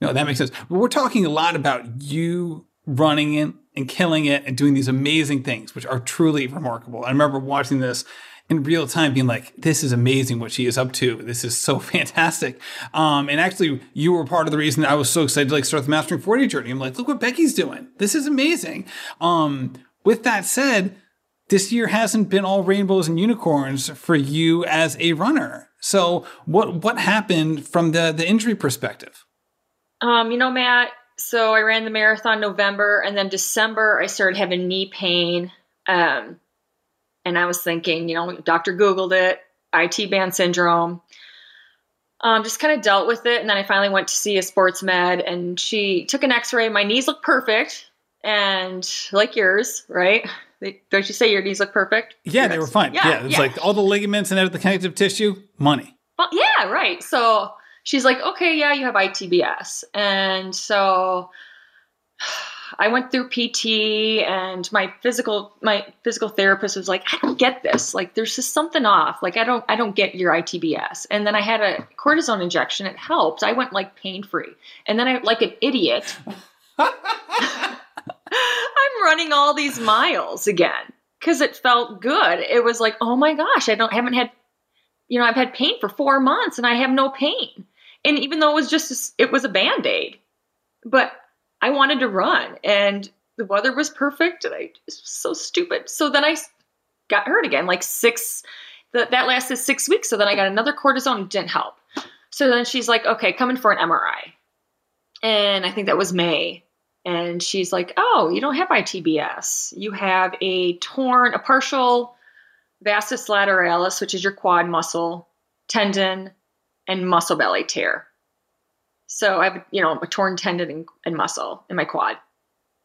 Speaker 2: No, that makes sense. But we're talking a lot about you running it and killing it and doing these amazing things, which are truly remarkable. I remember watching this in real time being like, this is amazing what she is up to. This is so [laughs] fantastic. Um, and actually, you were part of the reason I was so excited to like start the Mastering 40 journey. I'm like, look what Becky's doing. This is amazing. Um, with that said, this year hasn't been all rainbows and unicorns for you as a runner. So what what happened from the the injury perspective?
Speaker 3: Um, you know, Matt, so I ran the marathon November and then December I started having knee pain. Um, and I was thinking, you know, doctor Googled it, IT band syndrome. Um, just kind of dealt with it. And then I finally went to see a sports med and she took an x ray. My knees look perfect. And like yours, right? They, don't you say your knees look perfect?
Speaker 2: Yeah, they were fine. Yeah, yeah it's yeah. like all the ligaments and the connective tissue, money.
Speaker 3: Well, yeah, right. So she's like, okay, yeah, you have ITBS. And so [sighs] I went through PT and my physical my physical therapist was like, I don't get this. Like there's just something off. Like I don't I don't get your ITBS. And then I had a cortisone injection. It helped. I went like pain free. And then I like an idiot. [laughs] I'm running all these miles again because it felt good. It was like, oh my gosh, I don't haven't had you know, I've had pain for four months and I have no pain. And even though it was just, it was a band aid, but I wanted to run and the weather was perfect and I was so stupid. So then I got hurt again, like six, that, that lasted six weeks. So then I got another cortisone, didn't help. So then she's like, okay, come in for an MRI. And I think that was May. And she's like, oh, you don't have ITBS. You have a torn, a partial vastus lateralis, which is your quad muscle, tendon, and muscle belly tear. So I have, you know, a torn tendon and, and muscle in my quad.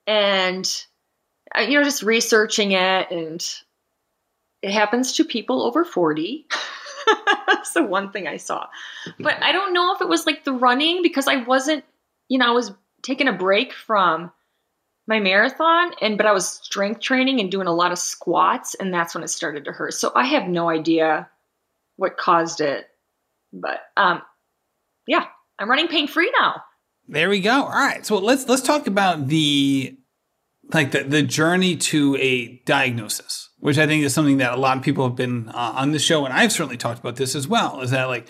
Speaker 3: And, uh, you know, just researching it, and it happens to people over 40. [laughs] That's the one thing I saw. But I don't know if it was like the running because I wasn't, you know, I was taking a break from my marathon and but I was strength training and doing a lot of squats and that's when it started to hurt. So I have no idea what caused it. But um, yeah, I'm running pain free now.
Speaker 2: There we go. All right, so let's let's talk about the like the the journey to a diagnosis, which I think is something that a lot of people have been uh, on the show, and I've certainly talked about this as well. Is that like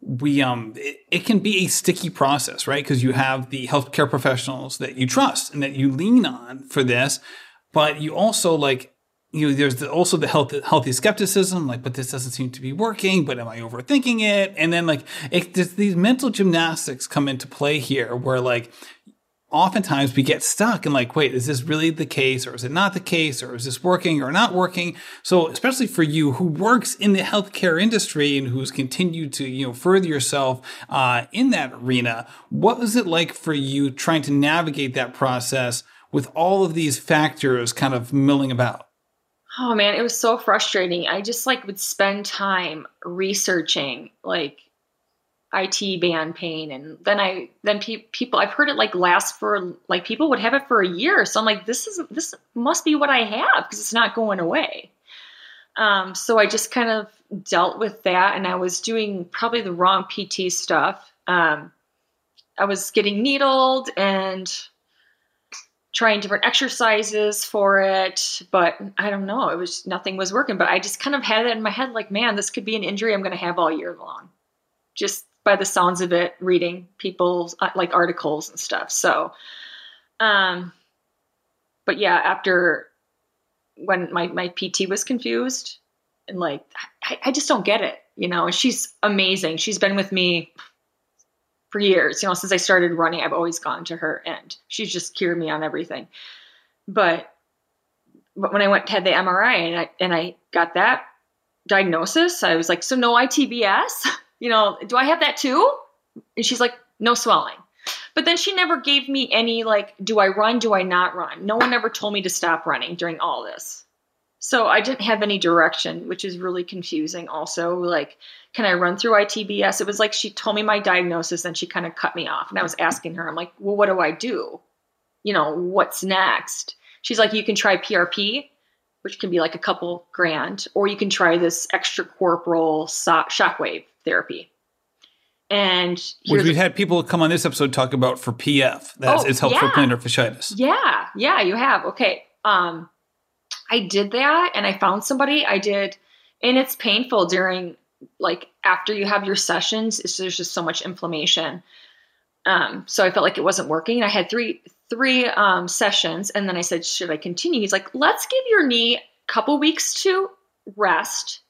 Speaker 2: we um it, it can be a sticky process, right? Because you have the healthcare professionals that you trust and that you lean on for this, but you also like you know, there's the, also the healthy, healthy skepticism, like, but this doesn't seem to be working, but am I overthinking it? And then like, it, these mental gymnastics come into play here where like, oftentimes we get stuck and like, wait, is this really the case or is it not the case or is this working or not working? So especially for you who works in the healthcare industry and who's continued to, you know, further yourself uh, in that arena, what was it like for you trying to navigate that process with all of these factors kind of milling about?
Speaker 3: Oh man, it was so frustrating. I just like would spend time researching like IT band pain and then I then pe- people I've heard it like last for like people would have it for a year. So I'm like this is this must be what I have because it's not going away. Um, so I just kind of dealt with that and I was doing probably the wrong PT stuff. Um, I was getting needled and trying different exercises for it, but I don't know. It was nothing was working. But I just kind of had it in my head like, man, this could be an injury I'm going to have all year long. Just by the sounds of it, reading people's uh, like articles and stuff. So, um, but yeah, after when my my PT was confused and like I, I just don't get it, you know. And she's amazing. She's been with me for years. You know, since I started running, I've always gone to her, and she's just cured me on everything. But but when I went had the MRI and I and I got that diagnosis, I was like, so no ITBS? [laughs] You know, do I have that too? And she's like, no swelling. But then she never gave me any like, do I run? Do I not run? No one ever told me to stop running during all this. So I didn't have any direction, which is really confusing. Also, like, can I run through ITBS? It was like she told me my diagnosis and she kind of cut me off. And I was asking her, I'm like, well, what do I do? You know, what's next? She's like, you can try PRP, which can be like a couple grand, or you can try this extracorporeal so- shockwave therapy. And
Speaker 2: which we've had people come on this episode talk about for PF. That's oh, it's helped yeah. for plantar fasciitis.
Speaker 3: Yeah, yeah, you have. Okay. Um, I did that and I found somebody. I did, and it's painful during like after you have your sessions. there's just so much inflammation. Um, so I felt like it wasn't working. I had three three um, sessions, and then I said, "Should I continue?" He's like, "Let's give your knee a couple weeks to rest,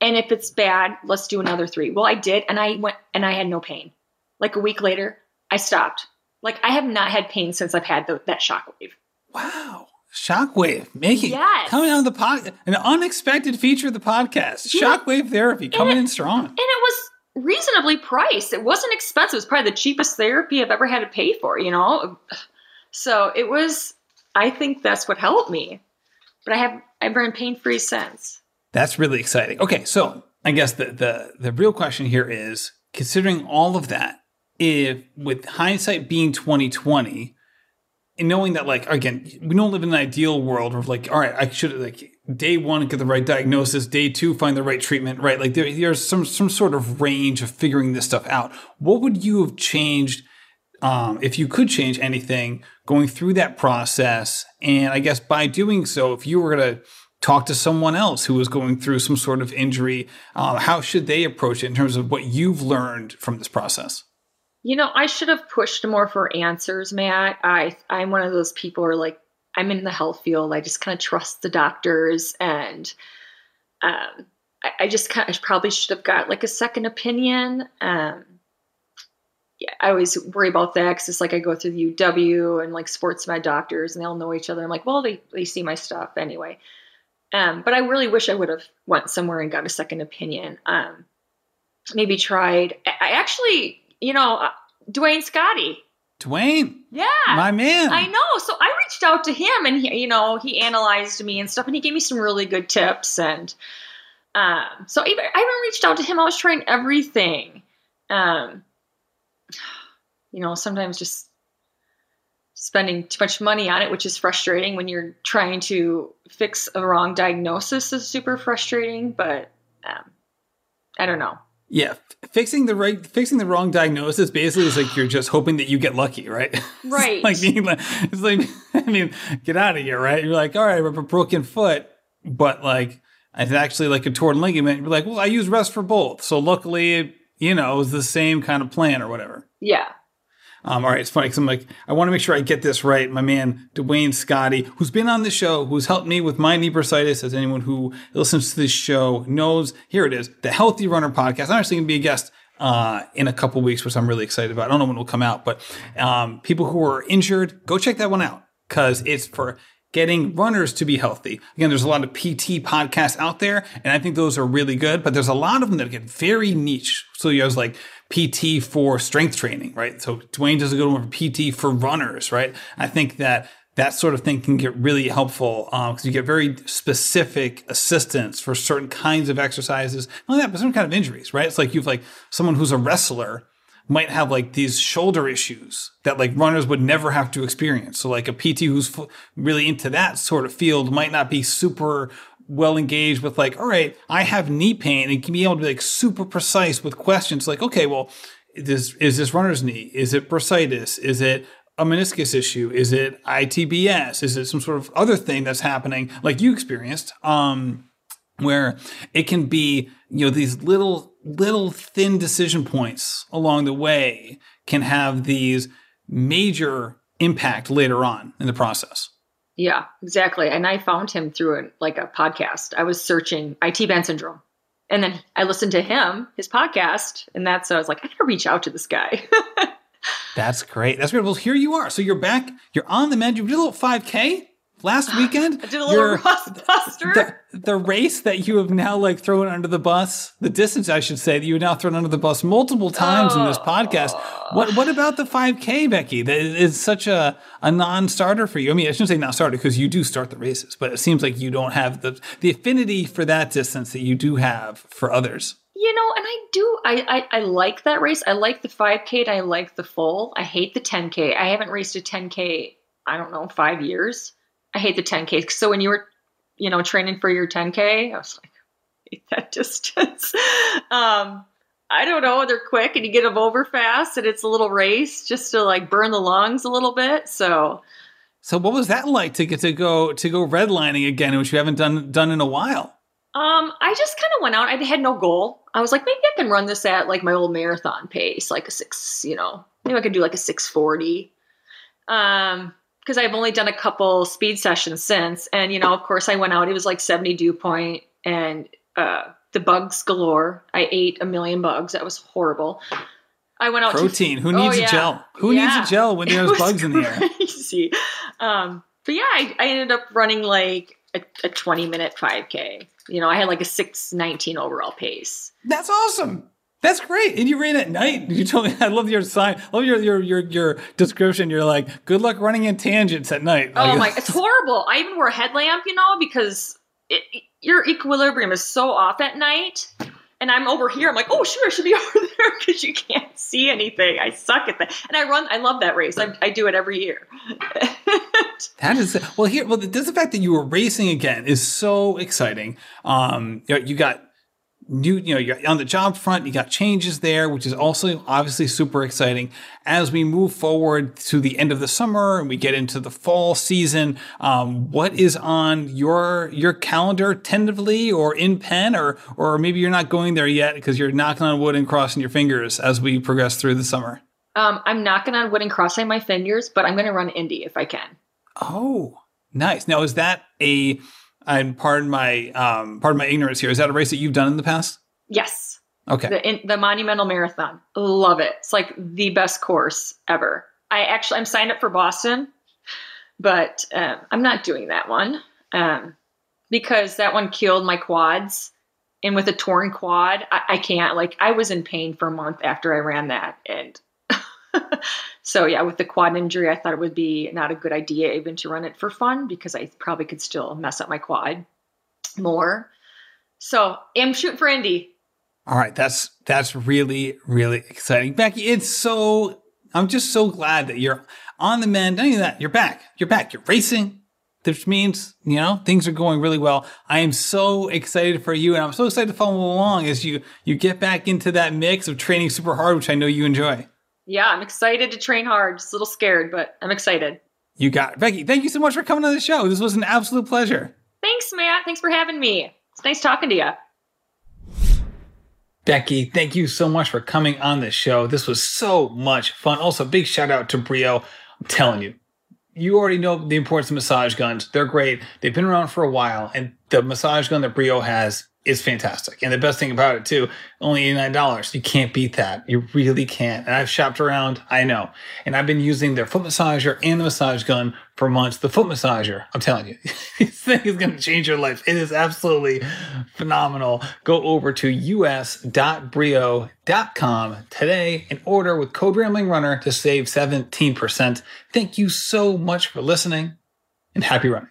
Speaker 3: and if it's bad, let's do another three. Well, I did, and I went, and I had no pain. Like a week later, I stopped. Like I have not had pain since I've had the, that shockwave.
Speaker 2: Wow. Shockwave making
Speaker 3: yes.
Speaker 2: coming on the pod an unexpected feature of the podcast. Yeah. Shockwave therapy coming
Speaker 3: it,
Speaker 2: in strong.
Speaker 3: And it was reasonably priced. It wasn't expensive. It was probably the cheapest therapy I've ever had to pay for, you know? So it was I think that's what helped me. But I have I've been pain free since.
Speaker 2: That's really exciting. Okay, so I guess the the the real question here is considering all of that, if with hindsight being 2020, and knowing that like again we don't live in an ideal world where like all right i should like day one get the right diagnosis day two find the right treatment right? Like there, there's some some sort of range of figuring this stuff out. What would you have changed um, if you could change anything going through that process? And i guess by doing so if you were going to talk to someone else who was going through some sort of injury um, how should they approach it in terms of what you've learned from this process
Speaker 3: you know, I should have pushed more for answers, Matt. I I'm one of those people who are like, I'm in the health field. I just kind of trust the doctors, and um, I, I, just kind of probably should have got like a second opinion. Um, yeah, I always worry about that because it's like I go through the UW and like sports med doctors, and they all know each other. I'm like, well, they they see my stuff anyway. Um, but I really wish I would have went somewhere and got a second opinion. Um, maybe tried. I actually you know, uh, Duane Scotti.
Speaker 2: Duane.
Speaker 3: Yeah.
Speaker 2: My man.
Speaker 3: I know. So I reached out to him and he, you know, he analyzed me and stuff and he gave me some really good tips. And um, so I even, I even reached out to him. I was trying everything. Um, [sighs] you know, sometimes just spending too much money on it, which is frustrating when you're trying to fix a wrong diagnosis is super frustrating, but um, I don't know.
Speaker 2: Yeah, fixing the right, fixing the wrong diagnosis basically is like you're just hoping that you get lucky, right? [laughs]
Speaker 3: Right.
Speaker 2: it's like being like, it's like, [laughs] I mean, get out of here, right? You're like, all right, I have a broken foot, but like, it's actually like a torn ligament. You're like, well, I use rest for both, so luckily, you know, it was the same kind of plan or whatever.
Speaker 3: Yeah.
Speaker 2: Um, all right, it's funny because I'm like, I want to make sure I get this right. My man, Duane Scotti, who's been on the show, who's helped me with my knee bursitis, as anyone who listens to this show knows, here it is, the Healthy Runner podcast. I'm actually going to be a guest uh, in a couple weeks, which I'm really excited about. I don't know when it will come out, but um, people who are injured, go check that one out because it's for getting runners to be healthy. Again, there's a lot of PT podcasts out there, and I think those are really good, but there's a lot of them that get very niche. So you have like PT for strength training, right? So Duane does a good one for PT for runners, right? I think that that sort of thing can get really helpful because um, you get very specific assistance for certain kinds of exercises. Not only that, but certain kind of injuries, right? It's like you've like someone who's a wrestler might have like these shoulder issues that like runners would never have to experience. So like a PT who's really into that sort of field might not be super well engaged with like, all right, I have knee pain and can be able to be like super precise with questions like, okay, well, this is this runner's knee? Is it bursitis? Is it a meniscus issue? Is it ITBS? Is it some sort of other thing that's happening like you experienced? Um, where it can be, you know, these little, little thin decision points along the way can have these major impact later on in the process.
Speaker 3: Yeah, exactly. And I found him through like a podcast. I was searching IT band syndrome. And then I listened to him, his podcast, and that's I was like, I gotta reach out to this guy. [laughs]
Speaker 2: that's great. That's great. Well, here you are. So you're back. You're on the mend. You did a little 5K last [laughs] weekend.
Speaker 3: I did a little [laughs] buster.
Speaker 2: The, the, race that you have now like thrown under the bus, the distance I should say that you have now thrown under the bus multiple times oh. in this oh. podcast. What what about the 5K, Becky? That is such a, a non-starter for you. I mean, I shouldn't say non-starter because you do start the races, but it seems like you don't have the the affinity for that distance that you do have for others.
Speaker 3: You know, and I do. I, I, I like that race. I like the 5K and I like the full. I hate the 10K. I haven't raced a 10K. I don't know, five years. I hate the 10K. So when you were, you know, training for your 10K, I was like, I [laughs] hate that distance. [laughs] um, I don't know. They're quick and you get them over fast, and it's a little race just to like burn the lungs a little bit. So,
Speaker 2: so what was that like to get to go to go redlining again, which you haven't done done in a while?
Speaker 3: Um, I just kind of went out. I had no goal. I was like, maybe I can run this at like my old marathon pace, like a six. You know, maybe I could do like a six forty. Um, because I've only done a couple speed sessions since. And, you know, of course, I went out, it was like 70 dew point and uh, the bugs galore. I ate a million bugs. That was horrible. I went out
Speaker 2: protein. To, Who needs oh, yeah. a gel? Who yeah. needs a gel when there's [laughs] bugs in the air?
Speaker 3: Crazy. Um, but yeah, I, I, ended up running like a, a 20 minute 5K. You know, I had like a 619 overall pace.
Speaker 2: That's awesome. That's great. And you ran at night. You told me [laughs] I love your sign. I love your your your your description. You're like, good luck running in tangents at night.
Speaker 3: Oh like, my, it's [laughs] horrible. I even wore a headlamp, you know, because it, your equilibrium is so off at night. And I'm over here. I'm like, oh, sure, I should be [laughs] over there because you can't see anything. I suck at that. And I run. I love that race. I, I do it every year.
Speaker 2: that is well. Here, well, just the fact that you were racing again is so exciting. Um, you got new, you know, you're on the job front, you got changes there, which is also obviously super exciting. As we move forward to the end of the summer and we get into the fall season, um, what is on your your calendar tentatively or in pen, or or maybe you're not going there yet because you're knocking on wood and crossing your fingers as we progress through the summer.
Speaker 3: Um, I'm knocking on wood and crossing my fingers, but I'm going to run Indy if I can.
Speaker 2: Oh, nice. Now, is that a and pardon my um, pardon my ignorance here. Is that a race that you've done in the past?
Speaker 3: Yes.
Speaker 2: Okay.
Speaker 3: The, in, the Monumental Marathon. Love it. It's like the best course ever. I actually I'm signed up for Boston, but um, I'm not doing that one um, because that one killed my quads. And with a torn quad, I, I can't. Like I was in pain for a month after I ran that, and [laughs] so yeah, with the quad injury, I thought it would be not a good idea even to run it for fun because I probably could still mess up my quad more. So I'm shooting for Indy.
Speaker 2: All right, that's that's really really exciting, Becky. It's so I'm just so glad that you're on the mend. Not even that, you're back. You're back. You're racing, which means you know things are going really well. I am so excited for you, and I'm so excited to follow along as you you get back into that mix of training super hard, which I know you enjoy.
Speaker 3: Yeah, I'm excited to train hard. Just a little scared, but I'm excited.
Speaker 2: You got it. Becky, thank you so much for coming on the show. This was an absolute pleasure.
Speaker 3: Thanks, Matt. Thanks for having me. It's nice talking to you.
Speaker 2: Becky, thank you so much for coming on the show. This was so much fun. Also, big shout out to Breo. I'm telling you, you already know the importance of massage guns. They're great. They've been around for a while, and the massage gun that Breo has is fantastic. And the best thing about it too, only $89. You can't beat that. You really can't. And I've shopped around, I know. And I've been using their foot massager and the massage gun for months. The foot massager, I'm telling you, [laughs] this thing is going to change your life. It is absolutely phenomenal. Go over to us.breo.com today and order with code Rambling Runner to save 17%. Thank you so much for listening and happy running.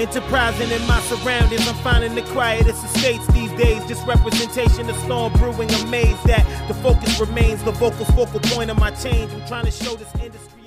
Speaker 1: Enterprising in my surroundings, I'm finding the quietest estates these days. Just representation of storm brewing, amazed that the focus remains the vocal focal point of my change. I'm trying to show this industry.